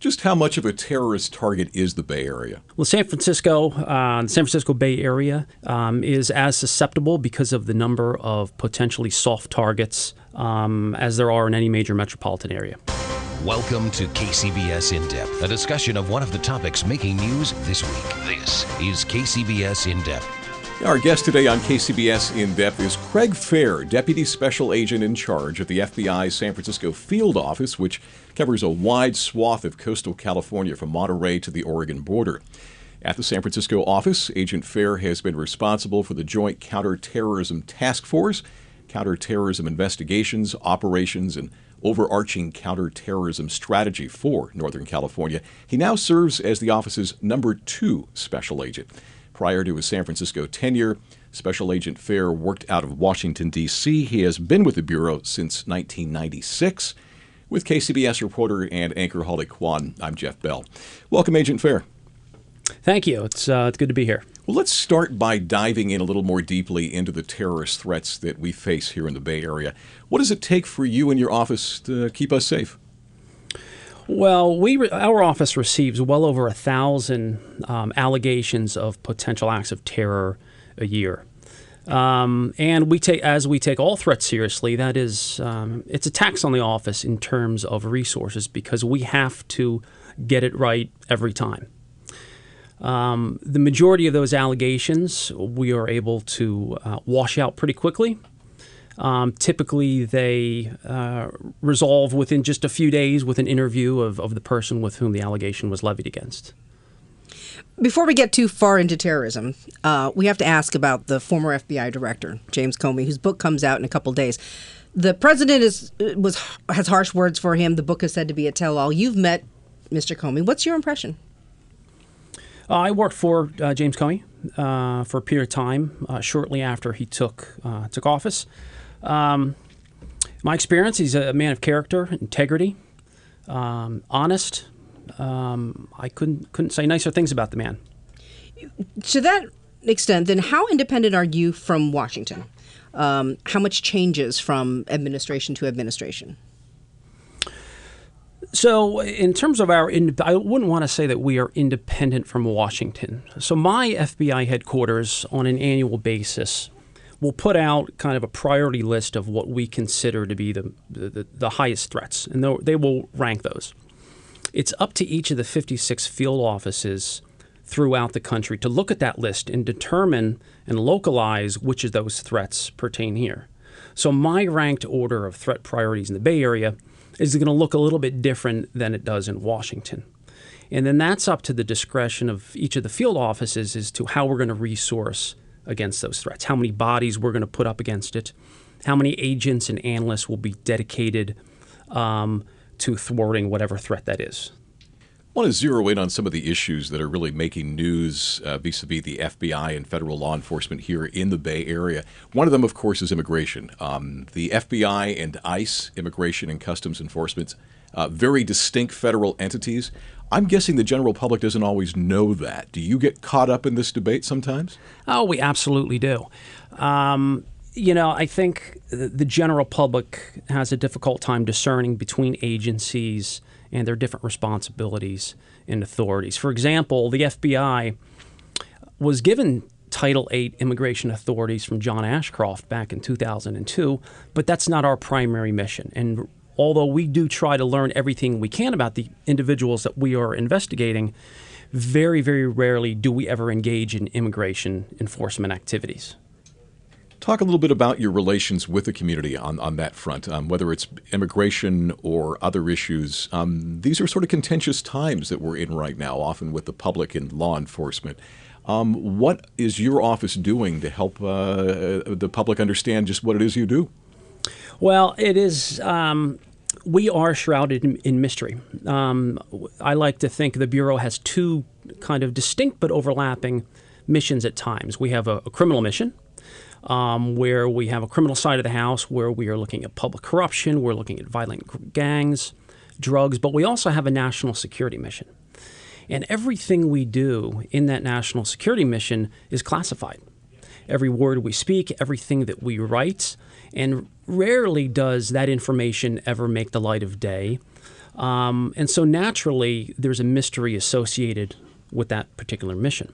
Just how much of a terrorist target is the Bay Area? Well, San Francisco, uh, the San Francisco Bay Area, um, is as susceptible because of the number of potentially soft targets um, as there are in any major metropolitan area. Welcome to KCBS In Depth, a discussion of one of the topics making news this week. This is KCBS In Depth. Our guest today on KCBS In Depth is Craig Fair, Deputy Special Agent in charge of the FBI's San Francisco Field Office, which covers a wide swath of coastal California from Monterey to the Oregon border. At the San Francisco office, Agent Fair has been responsible for the Joint Counterterrorism Task Force, counterterrorism investigations, operations, and overarching counterterrorism strategy for Northern California. He now serves as the office's number two special agent. Prior to his San Francisco tenure, Special Agent Fair worked out of Washington, D.C. He has been with the Bureau since 1996. With KCBS reporter and anchor Holly Quan, I'm Jeff Bell. Welcome, Agent Fair. Thank you. It's, uh, it's good to be here. Well, let's start by diving in a little more deeply into the terrorist threats that we face here in the Bay Area. What does it take for you and your office to keep us safe? Well, we re- our office receives well over a thousand um, allegations of potential acts of terror a year, um, and we take as we take all threats seriously. That is, um, it's a tax on the office in terms of resources because we have to get it right every time. Um, the majority of those allegations we are able to uh, wash out pretty quickly. Um, typically, they uh, resolve within just a few days with an interview of, of the person with whom the allegation was levied against. Before we get too far into terrorism, uh, we have to ask about the former FBI director, James Comey, whose book comes out in a couple days. The president is was has harsh words for him. The book is said to be a tell-all. You've met Mr. Comey. What's your impression? Uh, I worked for uh, James Comey uh, for a period of time uh, shortly after he took uh, took office. Um, my experience: he's a man of character, integrity, um, honest. Um, I couldn't couldn't say nicer things about the man. To that extent, then, how independent are you from Washington? Um, how much changes from administration to administration? So, in terms of our, in, I wouldn't want to say that we are independent from Washington. So, my FBI headquarters, on an annual basis, will put out kind of a priority list of what we consider to be the the, the highest threats, and they will rank those. It's up to each of the 56 field offices throughout the country to look at that list and determine and localize which of those threats pertain here. So, my ranked order of threat priorities in the Bay Area is going to look a little bit different than it does in Washington. And then that's up to the discretion of each of the field offices as to how we're going to resource against those threats, how many bodies we're going to put up against it, how many agents and analysts will be dedicated um, to thwarting whatever threat that is. I want to zero in on some of the issues that are really making news uh, vis-a-vis the FBI and federal law enforcement here in the Bay Area. One of them, of course, is immigration. Um, the FBI and ICE, Immigration and Customs Enforcement, uh, very distinct federal entities. I'm guessing the general public doesn't always know that. Do you get caught up in this debate sometimes? Oh, we absolutely do. Um, you know, I think the general public has a difficult time discerning between agencies and their different responsibilities and authorities. For example, the FBI was given Title VIII immigration authorities from John Ashcroft back in 2002, but that's not our primary mission. And although we do try to learn everything we can about the individuals that we are investigating, very, very rarely do we ever engage in immigration enforcement activities. Talk a little bit about your relations with the community on, on that front, um, whether it's immigration or other issues. Um, these are sort of contentious times that we're in right now, often with the public and law enforcement. Um, what is your office doing to help uh, the public understand just what it is you do? Well, it is. Um, we are shrouded in, in mystery. Um, I like to think the Bureau has two kind of distinct but overlapping missions at times. We have a, a criminal mission, um, where we have a criminal side of the house where we are looking at public corruption, we're looking at violent gangs, drugs, but we also have a national security mission. And everything we do in that national security mission is classified. Every word we speak, everything that we write, and rarely does that information ever make the light of day. Um, and so naturally, there's a mystery associated with that particular mission.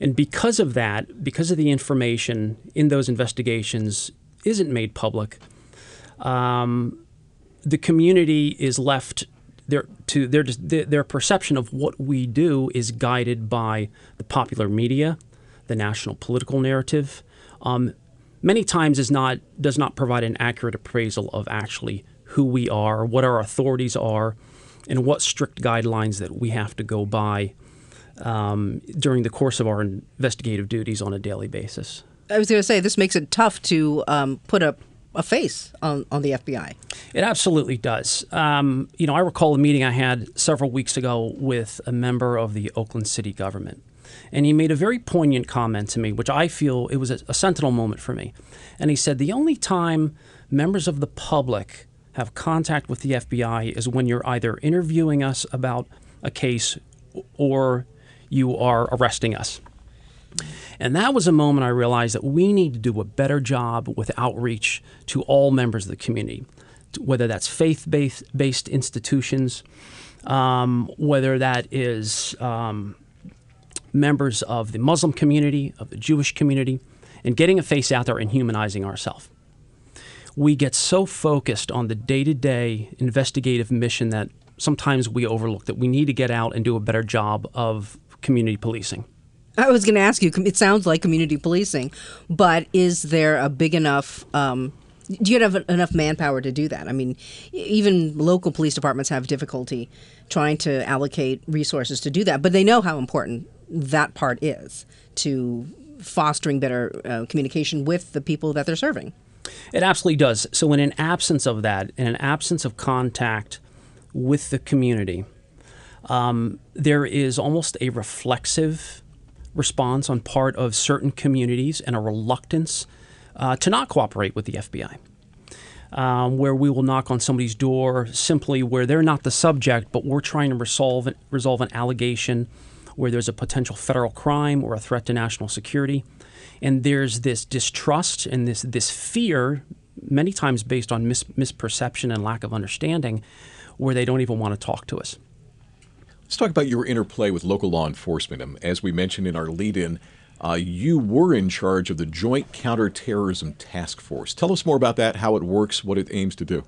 And because of that, because of the information in those investigations isn't made public, um, the community is left their to their their perception of what we do is guided by the popular media, the national political narrative. Um, many times is not does not provide an accurate appraisal of actually who we are, what our authorities are, and what strict guidelines that we have to go by um, during the course of our investigative duties on a daily basis. I was going to say this makes it tough to um, put a a face on, on the FBI. It absolutely does. Um, you know, I recall a meeting I had several weeks ago with a member of the Oakland City government. And he made a very poignant comment to me, which I feel it was a, a sentinel moment for me. And he said, The only time members of the public have contact with the FBI is when you're either interviewing us about a case or you are arresting us. And that was a moment I realized that we need to do a better job with outreach to all members of the community, whether that's faith based institutions, um, whether that is um, members of the Muslim community, of the Jewish community, and getting a face out there and humanizing ourselves. We get so focused on the day to day investigative mission that sometimes we overlook that we need to get out and do a better job of community policing. I was going to ask you. It sounds like community policing, but is there a big enough? Um, do you have enough manpower to do that? I mean, even local police departments have difficulty trying to allocate resources to do that, but they know how important that part is to fostering better uh, communication with the people that they're serving. It absolutely does. So, in an absence of that, in an absence of contact with the community, um, there is almost a reflexive response on part of certain communities and a reluctance uh, to not cooperate with the FBI. Um, where we will knock on somebody's door simply where they're not the subject, but we're trying to resolve resolve an allegation where there's a potential federal crime or a threat to national security, and there's this distrust and this this fear, many times based on mis- misperception and lack of understanding, where they don't even want to talk to us. Let's talk about your interplay with local law enforcement. Um, as we mentioned in our lead in, uh, you were in charge of the Joint Counterterrorism Task Force. Tell us more about that, how it works, what it aims to do.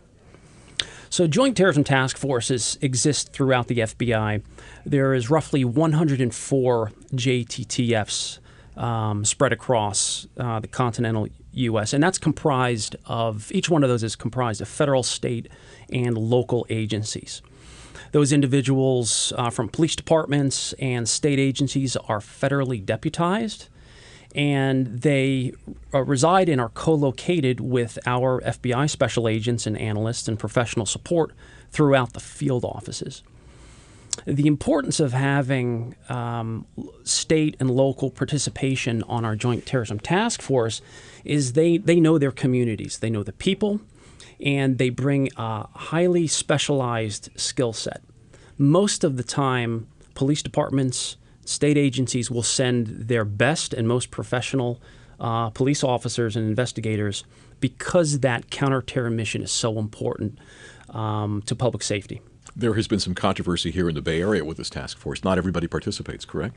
So, Joint Terrorism Task Forces exist throughout the FBI. There is roughly 104 JTTFs um, spread across uh, the continental U.S., and that's comprised of each one of those is comprised of federal, state, and local agencies. Those individuals uh, from police departments and state agencies are federally deputized and they uh, reside and are co located with our FBI special agents and analysts and professional support throughout the field offices. The importance of having um, state and local participation on our Joint Terrorism Task Force is they, they know their communities, they know the people, and they bring a highly specialized skill set. Most of the time, police departments, state agencies will send their best and most professional uh, police officers and investigators because that counterterror mission is so important um, to public safety. There has been some controversy here in the Bay Area with this task force. Not everybody participates, correct?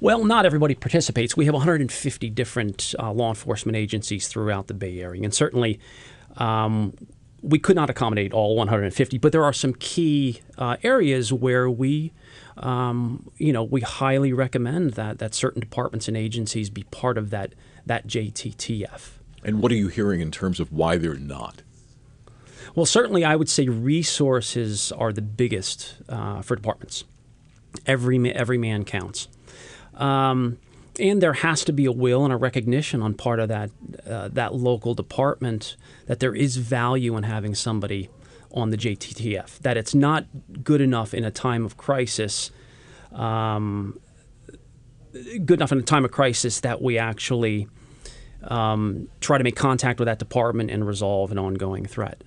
Well, not everybody participates. We have 150 different uh, law enforcement agencies throughout the Bay Area, and certainly um, we could not accommodate all 150, but there are some key uh, areas where we, um, you know, we highly recommend that that certain departments and agencies be part of that that JTTF. And what are you hearing in terms of why they're not? Well, certainly, I would say resources are the biggest uh, for departments. Every every man counts. Um, and there has to be a will and a recognition on part of that uh, that local department that there is value in having somebody on the JTTF. That it's not good enough in a time of crisis. Um, good enough in a time of crisis that we actually um, try to make contact with that department and resolve an ongoing threat.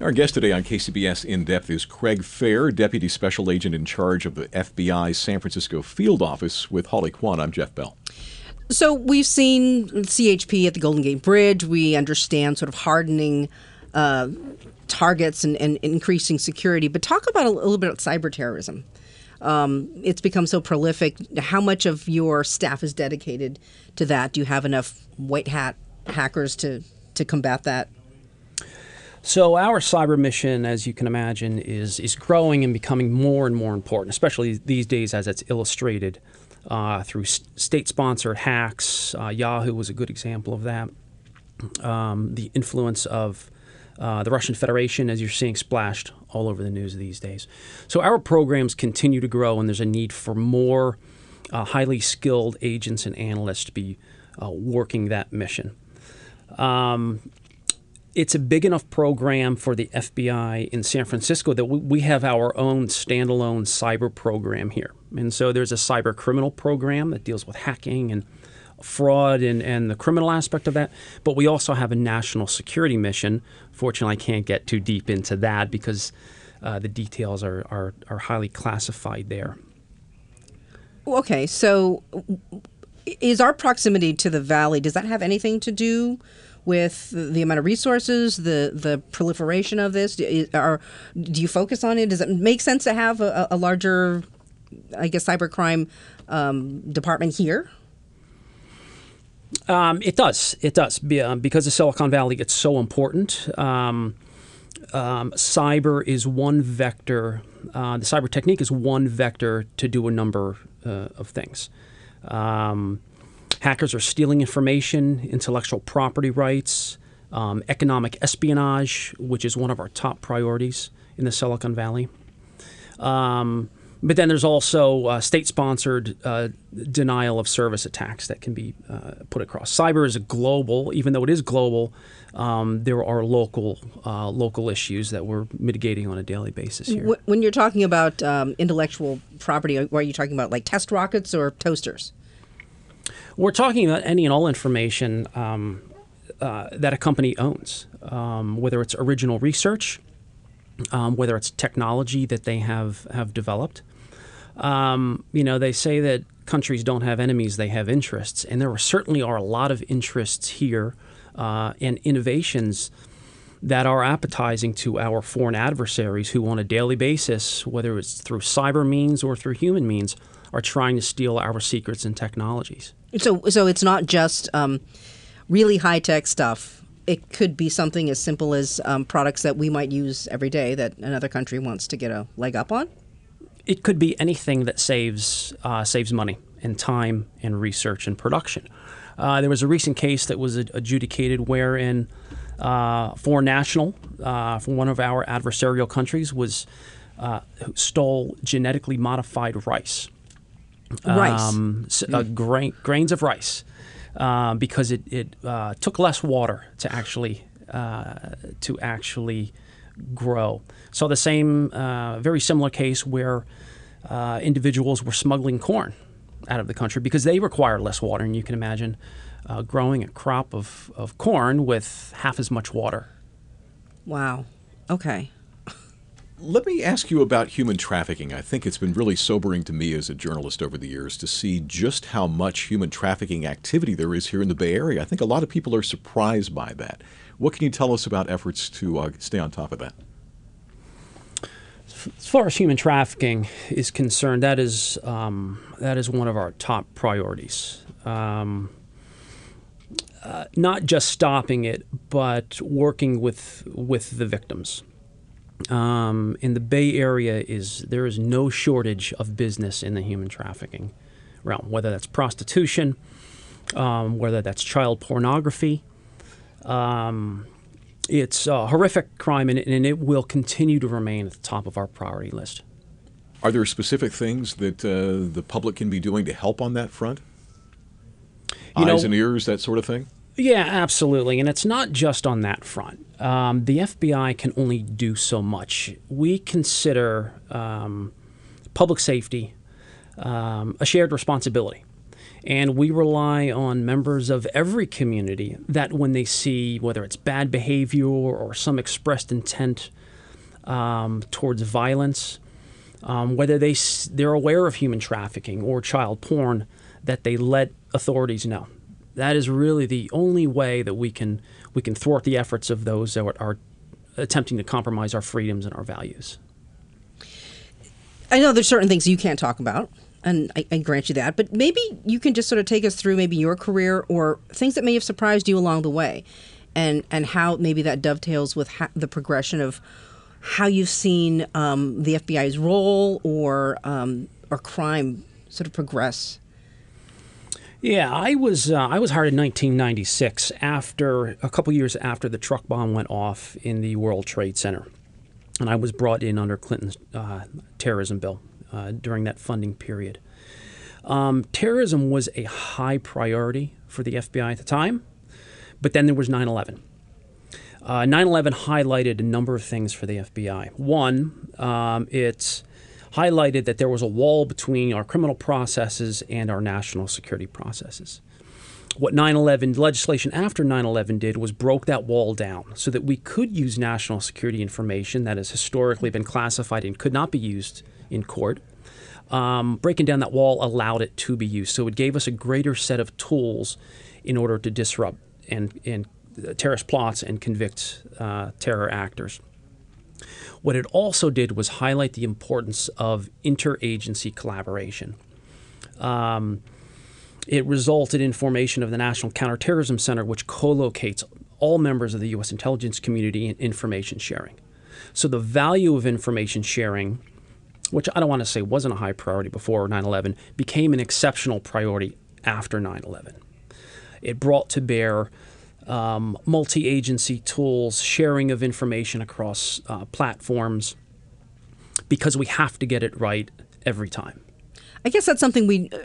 Our guest today on KCBS In Depth is Craig Fair, Deputy Special Agent in charge of the FBI San Francisco Field Office with Holly Quan. I'm Jeff Bell. So we've seen CHP at the Golden Gate Bridge. We understand sort of hardening uh, targets and, and, increasing security. But talk about a, little bit about cyber terrorism. Um, it's become so prolific. How much of your staff is dedicated to that? Do you have enough white hat hackers to to combat that? So our cyber mission, as you can imagine, is is growing and becoming more and more important, especially these days as it's illustrated uh, through state-sponsored hacks. Uh, Yahoo was a good example of that. Um, the influence of uh, the Russian Federation, as you're seeing splashed all over the news these days. So our programs continue to grow, and there's a need for more uh, highly skilled agents and analysts to be uh, working that mission. Um, it's a big enough program for the FBI in San Francisco that we have our own standalone cyber program here. And so there's a cyber criminal program that deals with hacking and fraud and, and the criminal aspect of that. But we also have a national security mission. Fortunately, I can't get too deep into that because uh, the details are, are, are highly classified there. Okay, so is our proximity to the valley, does that have anything to do with the amount of resources, the the proliferation of this? Are, do you focus on it? Does it make sense to have a, a larger, I guess, cybercrime um, department here? Um, it does. It does uh, because of Silicon Valley. It's so important. Um, um, cyber is one vector. Uh, the cyber technique is one vector to do a number uh, of things. Um, Hackers are stealing information, intellectual property rights, um, economic espionage, which is one of our top priorities in the Silicon Valley. Um, but then there's also uh, state-sponsored uh, denial of service attacks that can be uh, put across. Cyber is a global, even though it is global. Um, there are local uh, local issues that we're mitigating on a daily basis here. When you're talking about um, intellectual property, are you talking about like test rockets or toasters? We're talking about any and all information um, uh, that a company owns, um, whether it's original research, um, whether it's technology that they have have developed. Um, you know, they say that countries don't have enemies; they have interests, and there certainly are a lot of interests here uh, and innovations that are appetizing to our foreign adversaries who, on a daily basis, whether it's through cyber means or through human means, are trying to steal our secrets and technologies. So, so it's not just um, really high tech stuff. It could be something as simple as um, products that we might use every day that another country wants to get a leg up on. It could be anything that saves uh, saves money and time and research and production. Uh, there was a recent case that was adjudicated wherein uh, foreign national uh, from one of our adversarial countries was uh, stole genetically modified rice rice, um, uh, grain, grains of rice, uh, because it, it uh, took less water to actually uh, to actually grow. So the same, uh, very similar case where individuals were smuggling corn out of the country because they require less water, and you can imagine growing a crop of, of corn with half as much water. Wow. Okay. Let me ask you about human trafficking. I think it's been really sobering to me as a journalist over the years to see just how much human trafficking activity there is here in the Bay Area. I think a lot of people are surprised by that. What can you tell us about efforts to uh, stay on top of that? As far as human trafficking is concerned, that is um, that is one of our top priorities. Um, uh, not just stopping it, but working with with the victims um, in the Bay Area is there is no shortage of business in the human trafficking realm, whether that's prostitution, um, whether that's child pornography. Um, it's a horrific crime, and, and, it will continue to remain at the top of our priority list. Are there specific things that uh, the public can be doing to help on that front? You Eyes know- and ears, that sort of thing? Yeah, absolutely. And it's not just on that front. Um, the FBI can only do so much. We consider um, public safety um, a shared responsibility. And we rely on members of every community that when they see whether it's bad behavior or some expressed intent um, towards violence, um, whether they they're aware of human trafficking or child porn, that they let authorities know. That is really the only way that we can we can thwart the efforts of those that are attempting to compromise our freedoms and our values. I know there's certain things you can't talk about, and I, I grant you that. But maybe you can just sort of take us through maybe your career or things that may have surprised you along the way, and and how maybe that dovetails with ha- the progression of how you've seen um, the FBI's role or um, or crime sort of progress. Yeah, I was uh, I was hired in 1996 after a couple years after the truck bomb went off in the World Trade Center, and I was brought in under Clinton's uh, terrorism bill uh, during that funding period. Um, terrorism was a high priority for the FBI at the time, but then there was 9/11. Uh, 9/11 highlighted a number of things for the FBI. One, um, it's highlighted that there was a wall between our criminal processes and our national security processes. What 9 11 legislation after 9 11 did was broke that wall down so that we could use national security information that has historically been classified and could not be used in court. Um, breaking down that wall allowed it to be used. So it gave us a greater set of tools in order to disrupt and, and uh, terrorist plots and convict uh, terror actors. What it also did was highlight the importance of interagency collaboration. Um, it resulted in formation of the National Counterterrorism Center, which co-locates all members of the U.S. intelligence community in information sharing. So the value of information sharing, which I don't want to say wasn't a high priority before 9/11, became an exceptional priority after 9/11. It brought to bear um, multi-agency tools, sharing of information across uh, platforms, because we have to get it right every time. I guess that's something we uh,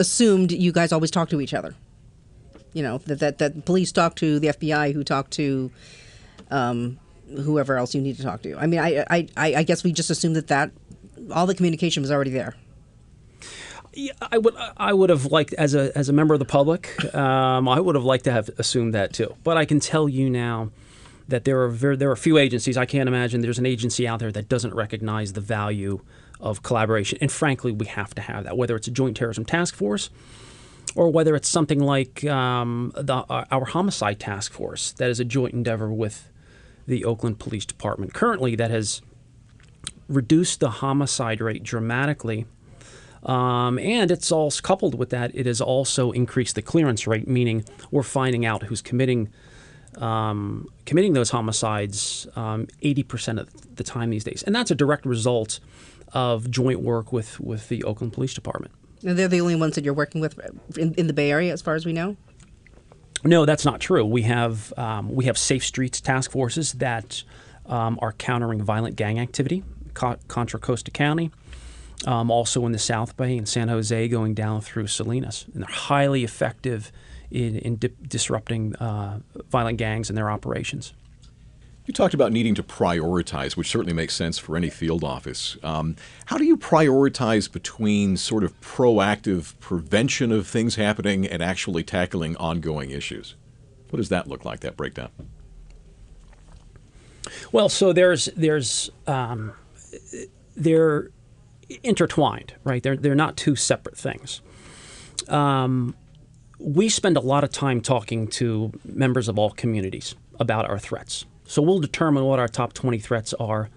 assumed you guys always talk to each other. You know that that, that police talk to the FBI, who talk to um, whoever else you need to talk to. I mean, I, I I I guess we just assumed that that all the communication was already there. Yeah, I would I would have liked as a as a member of the public, um, I would have liked to have assumed that too. But I can tell you now that there are very, there are a few agencies. I can't imagine there's an agency out there that doesn't recognize the value of collaboration. And frankly, we have to have that. Whether it's a joint terrorism task force, or whether it's something like um, the, our homicide task force, that is a joint endeavor with the Oakland Police Department. Currently, that has reduced the homicide rate dramatically. Um, and it's all coupled with that, it has also increased the clearance rate, meaning we're finding out who's committing um, committing those homicides um, 80% of the time these days. And that's a direct result of joint work with, with the Oakland Police Department. And they're the only ones that you're working with in, in the Bay Area, as far as we know. No, that's not true. We have um, we have safe streets task forces that um, are countering violent gang activity, Co- Contra Costa County, um, also in the South Bay in San Jose, going down through Salinas, and they're highly effective in, in di- disrupting uh, violent gangs and their operations. You talked about needing to prioritize, which certainly makes sense for any field office. Um, how do you prioritize between sort of proactive prevention of things happening and actually tackling ongoing issues? What does that look like, that breakdown? Well, so there's there's um, they're intertwined, right? They're they're not two separate things. Um, we spend a lot of time talking to members of all communities about our threats. So we'll determine what our top 20 threats are,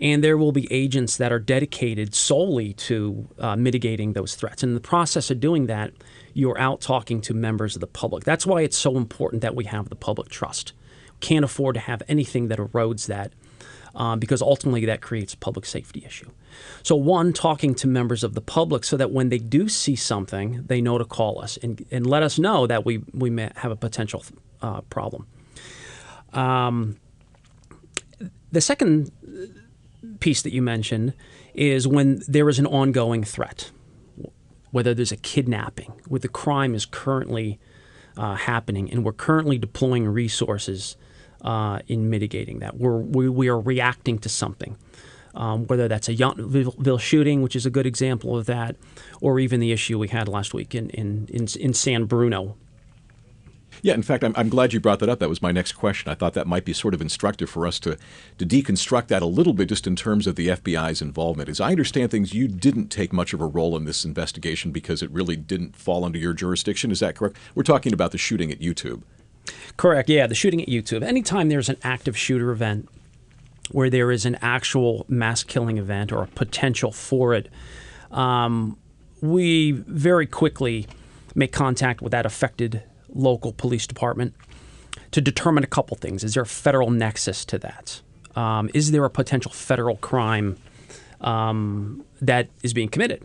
and there will be agents that are dedicated solely to uh, mitigating those threats. And in the process of doing that, you're out talking to members of the public. That's why it's so important that we have the public trust. Can't afford to have anything that erodes that. Um, because ultimately that creates a public safety issue. So, one, talking to members of the public so that when they do see something, they know to call us and, and let us know that we, we may have a potential uh, problem. Um, the second piece that you mentioned is when there is an ongoing threat, whether there's a kidnapping, where the crime is currently uh, happening, and we're currently deploying resources uh, in mitigating that. We're, we, we are reacting to something. Um, whether that's a Yountville shooting, which is a good example of that, or even the issue we had last week in, in, in, in San Bruno, yeah, in fact, I'm, I'm glad you brought that up. That was my next question. I thought that might be sort of instructive for us to, to deconstruct that a little bit just in terms of the FBI's involvement. As I understand things, you didn't take much of a role in this investigation because it really didn't fall under your jurisdiction. Is that correct? We're talking about the shooting at YouTube. Correct, yeah, the shooting at YouTube. Anytime there's an active shooter event where there is an actual mass killing event or a potential for it, um, we very quickly make contact with that affected local police department to determine a couple things. Is there a federal nexus to that? Um, is there a potential federal crime um, that is being committed?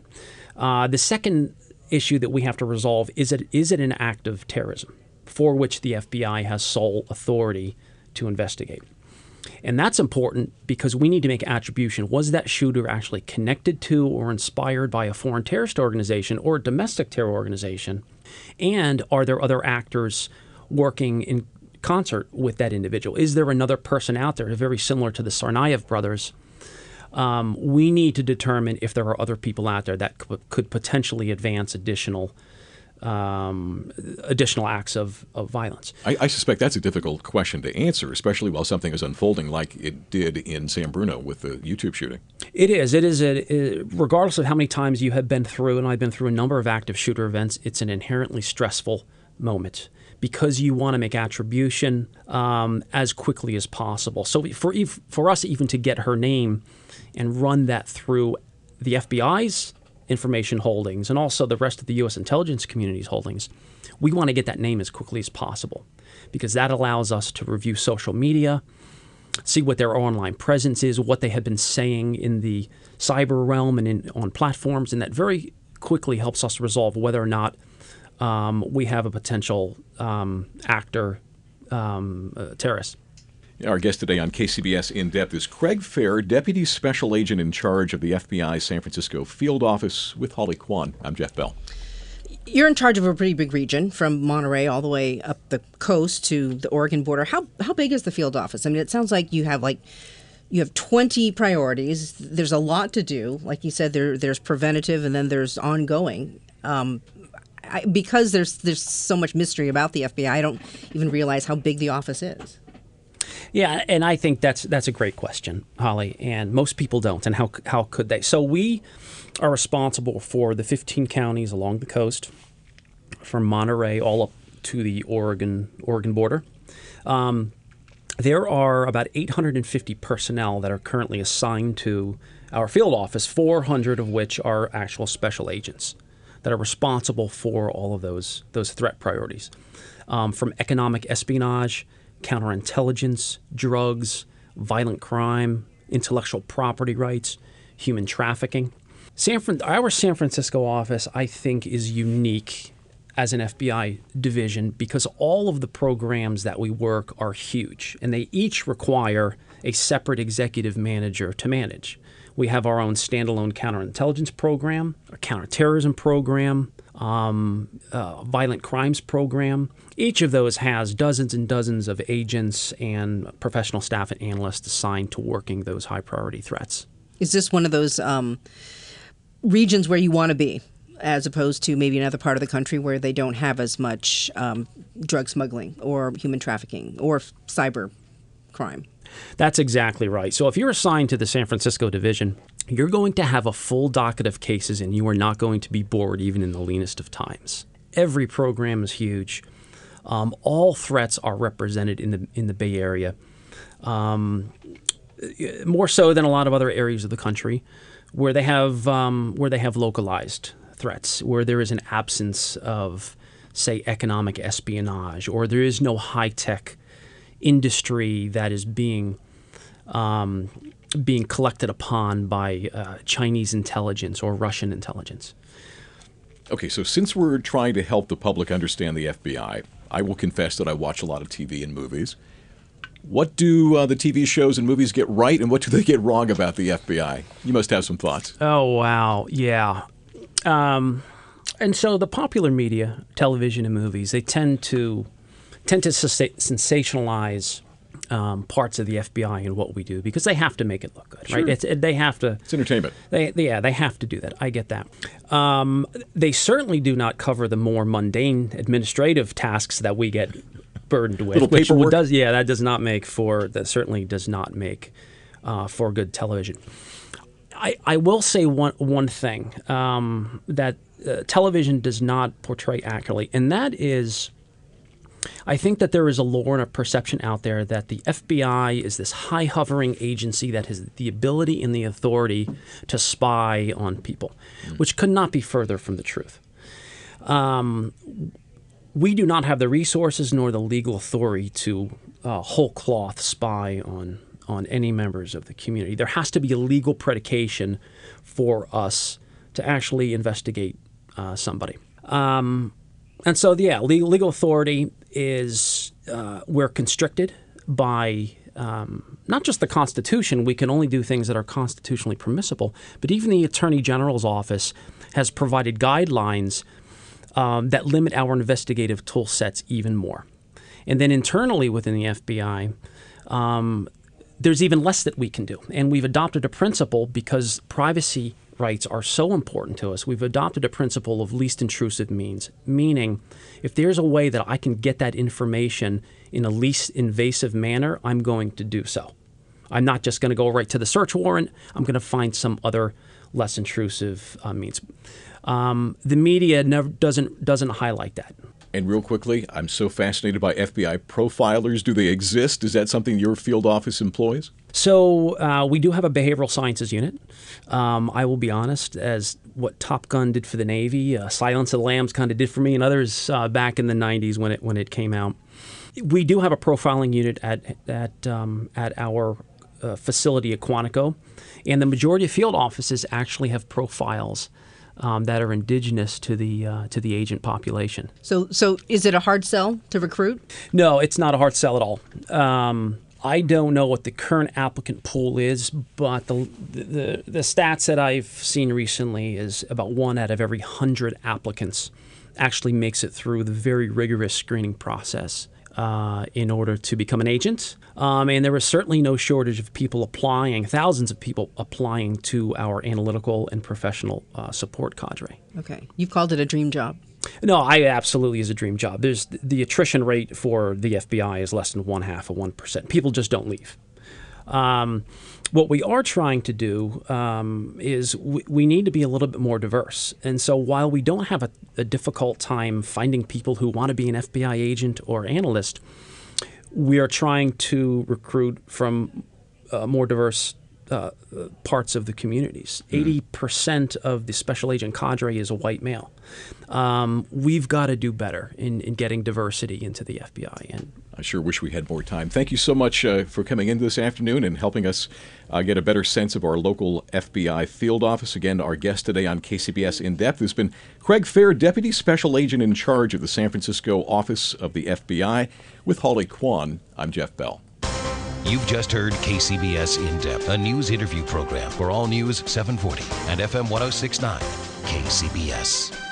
Uh, the second issue that we have to resolve is it is it an act of terrorism for which the FBI has sole authority to investigate? And that's important because we need to make attribution. Was that shooter actually connected to or inspired by a foreign terrorist organization or a domestic terror organization? And are there other actors working in concert with that individual? Is there another person out there very similar to the Tsarnaev brothers? Um, we need to determine if there are other people out there that could potentially advance additional um, additional acts of, of violence. I, I, suspect that's a difficult question to answer, especially while something is unfolding like it did in San Bruno with the YouTube shooting. It is. It is. A, regardless of how many times you have been through, and I've been through a number of active shooter events, it's an inherently stressful moment because you want to make attribution um, as quickly as possible. So for for us even to get her name and run that through the FBI's information holdings and also the rest of the U.S. intelligence community's holdings, we want to get that name as quickly as possible because that allows us to review social media, see what their online presence is, what they have been saying in the cyber realm and in, on platforms, and that very quickly helps us resolve whether or not um, we have a potential um, actor um, uh, terrorist. Our guest today on KCBS In Depth is Craig Fair, Deputy Special Agent in charge of the FBI San Francisco Field Office with Holly Quan. I'm Jeff Bell. You're in charge of a pretty big region from Monterey all the way up the coast to the Oregon border. How how big is the field office? I mean, it sounds like you have like you have 20 priorities. There's a lot to do. Like you said, there there's preventative and then there's ongoing. Um, I, because there's there's so much mystery about the FBI, I don't even realize how big the office is. Yeah, and I think that's that's a great question, Holly. And most people don't. And how how could they? So we are responsible for the 15 counties along the coast, from Monterey all up to the Oregon Oregon border. Um, there are about 850 personnel that are currently assigned to our field office, 400 of which are actual special agents that are responsible for all of those those threat priorities, um, from economic espionage counterintelligence, drugs, violent crime, intellectual property rights, human trafficking. San Fran- our San Francisco office, I think, is unique as an FBI division because all of the programs that we work are huge and they each require a separate executive manager to manage. We have our own standalone counterintelligence program, a counterterrorism program, um, uh, violent crimes program. Each of those has dozens and dozens of agents and professional staff and analysts assigned to working those high priority threats. Is this one of those um, regions where you want to be? As opposed to maybe another part of the country where they don't have as much um, drug smuggling or human trafficking or cyber crime. That's exactly right. So if you're assigned to the San Francisco division, you're going to have a full docket of cases and you are not going to be bored even in the leanest of times. Every program is huge. Um, all threats are represented in the in the Bay Area, um, more so than a lot of other areas of the country, where they have um, where they have localized threats, where there is an absence of, say, economic espionage, or there is no high tech industry that is being um, being collected upon by uh, Chinese intelligence or Russian intelligence. Okay, so since we're trying to help the public understand the FBI, I will confess that I watch a lot of TV and movies. What do uh, the TV shows and movies get right, and what do they get wrong about the FBI? You must have some thoughts. Oh wow, yeah. Um, And so the popular media, television and movies, they tend to tend to sensa- sensationalize um, parts of the FBI and what we do because they have to make it look good, right? It's, it, they have to. It's entertainment. They, they- yeah, they have to do that. I get that. Um, they certainly do not cover the more mundane administrative tasks that we get burdened with. Little which paperwork? does, yeah, that does not make for that certainly does not make uh, for good television. I, I will say one one thing um, that uh, television does not portray accurately, and that is. I think that there is a lore and a perception out there that the FBI is this high hovering agency that has the ability and the authority to spy on people, which could not be further from the truth. Um, we do not have the resources nor the legal authority to uh, whole cloth spy on on any members of the community. There has to be a legal predication for us to actually investigate uh, somebody. Um, and so, yeah, legal, legal authority is uh, we're constricted by um, not just the Constitution. We can only do things that are constitutionally permissible, but even the Attorney General's office has provided guidelines um, that limit our investigative tool sets even more. And then internally within the FBI, um, there's even less that we can do. And we've adopted a principle because privacy rights are so important to us. We've adopted a principle of least intrusive means, meaning if there's a way that I can get that information in a least invasive manner, I'm going to do so. I'm not just going to go right to the search warrant. I'm going to find some other less intrusive uh, means. Um, the media never doesn't doesn't highlight that. And real quickly, I'm so fascinated by FBI profilers. Do they exist? Is that something your field office employs? So uh, we do have a behavioral sciences unit. Um, I will be honest, as what Top Gun did for the Navy, uh, Silence of the Lambs kind of did for me, and others uh, back in the '90s when it when it came out. We do have a profiling unit at at um, at our uh, facility at Quantico, and the majority of field offices actually have profiles. Um, that are indigenous to the uh, to the agent population. So, so is it a hard sell to recruit? No, it's not a hard sell at all. Um, I don't know what the current applicant pool is, but the, the the stats that I've seen recently is about one out of every hundred applicants actually makes it through the very rigorous screening process uh, in order to become an agent. Um, and there was certainly no shortage of people applying, thousands of people applying to our analytical and professional uh, support cadre. Okay, you've called it a dream job. No, I absolutely is a dream job. There's the attrition rate for the FBI is less than one half of one percent. People just don't leave. Um, what we are trying to do um, is we, we need to be a little bit more diverse. And so while we don't have a, a difficult time finding people who want to be an FBI agent or analyst, we are trying to recruit from uh, more diverse uh, parts of the communities. 80% of the special agent cadre is a white male. Um, we've got to do better in, in getting diversity into the FBI. And I sure wish we had more time. Thank you so much uh, for coming in this afternoon and helping us uh, get a better sense of our local FBI field office. Again, our guest today on KCBS In Depth has been Craig Fair, Deputy Special Agent in charge of the San Francisco office of the FBI. With Holly Quan, I'm Jeff Bell. You've just heard KCBS In Depth, a news interview program for All News 740 and FM 1069. KCBS.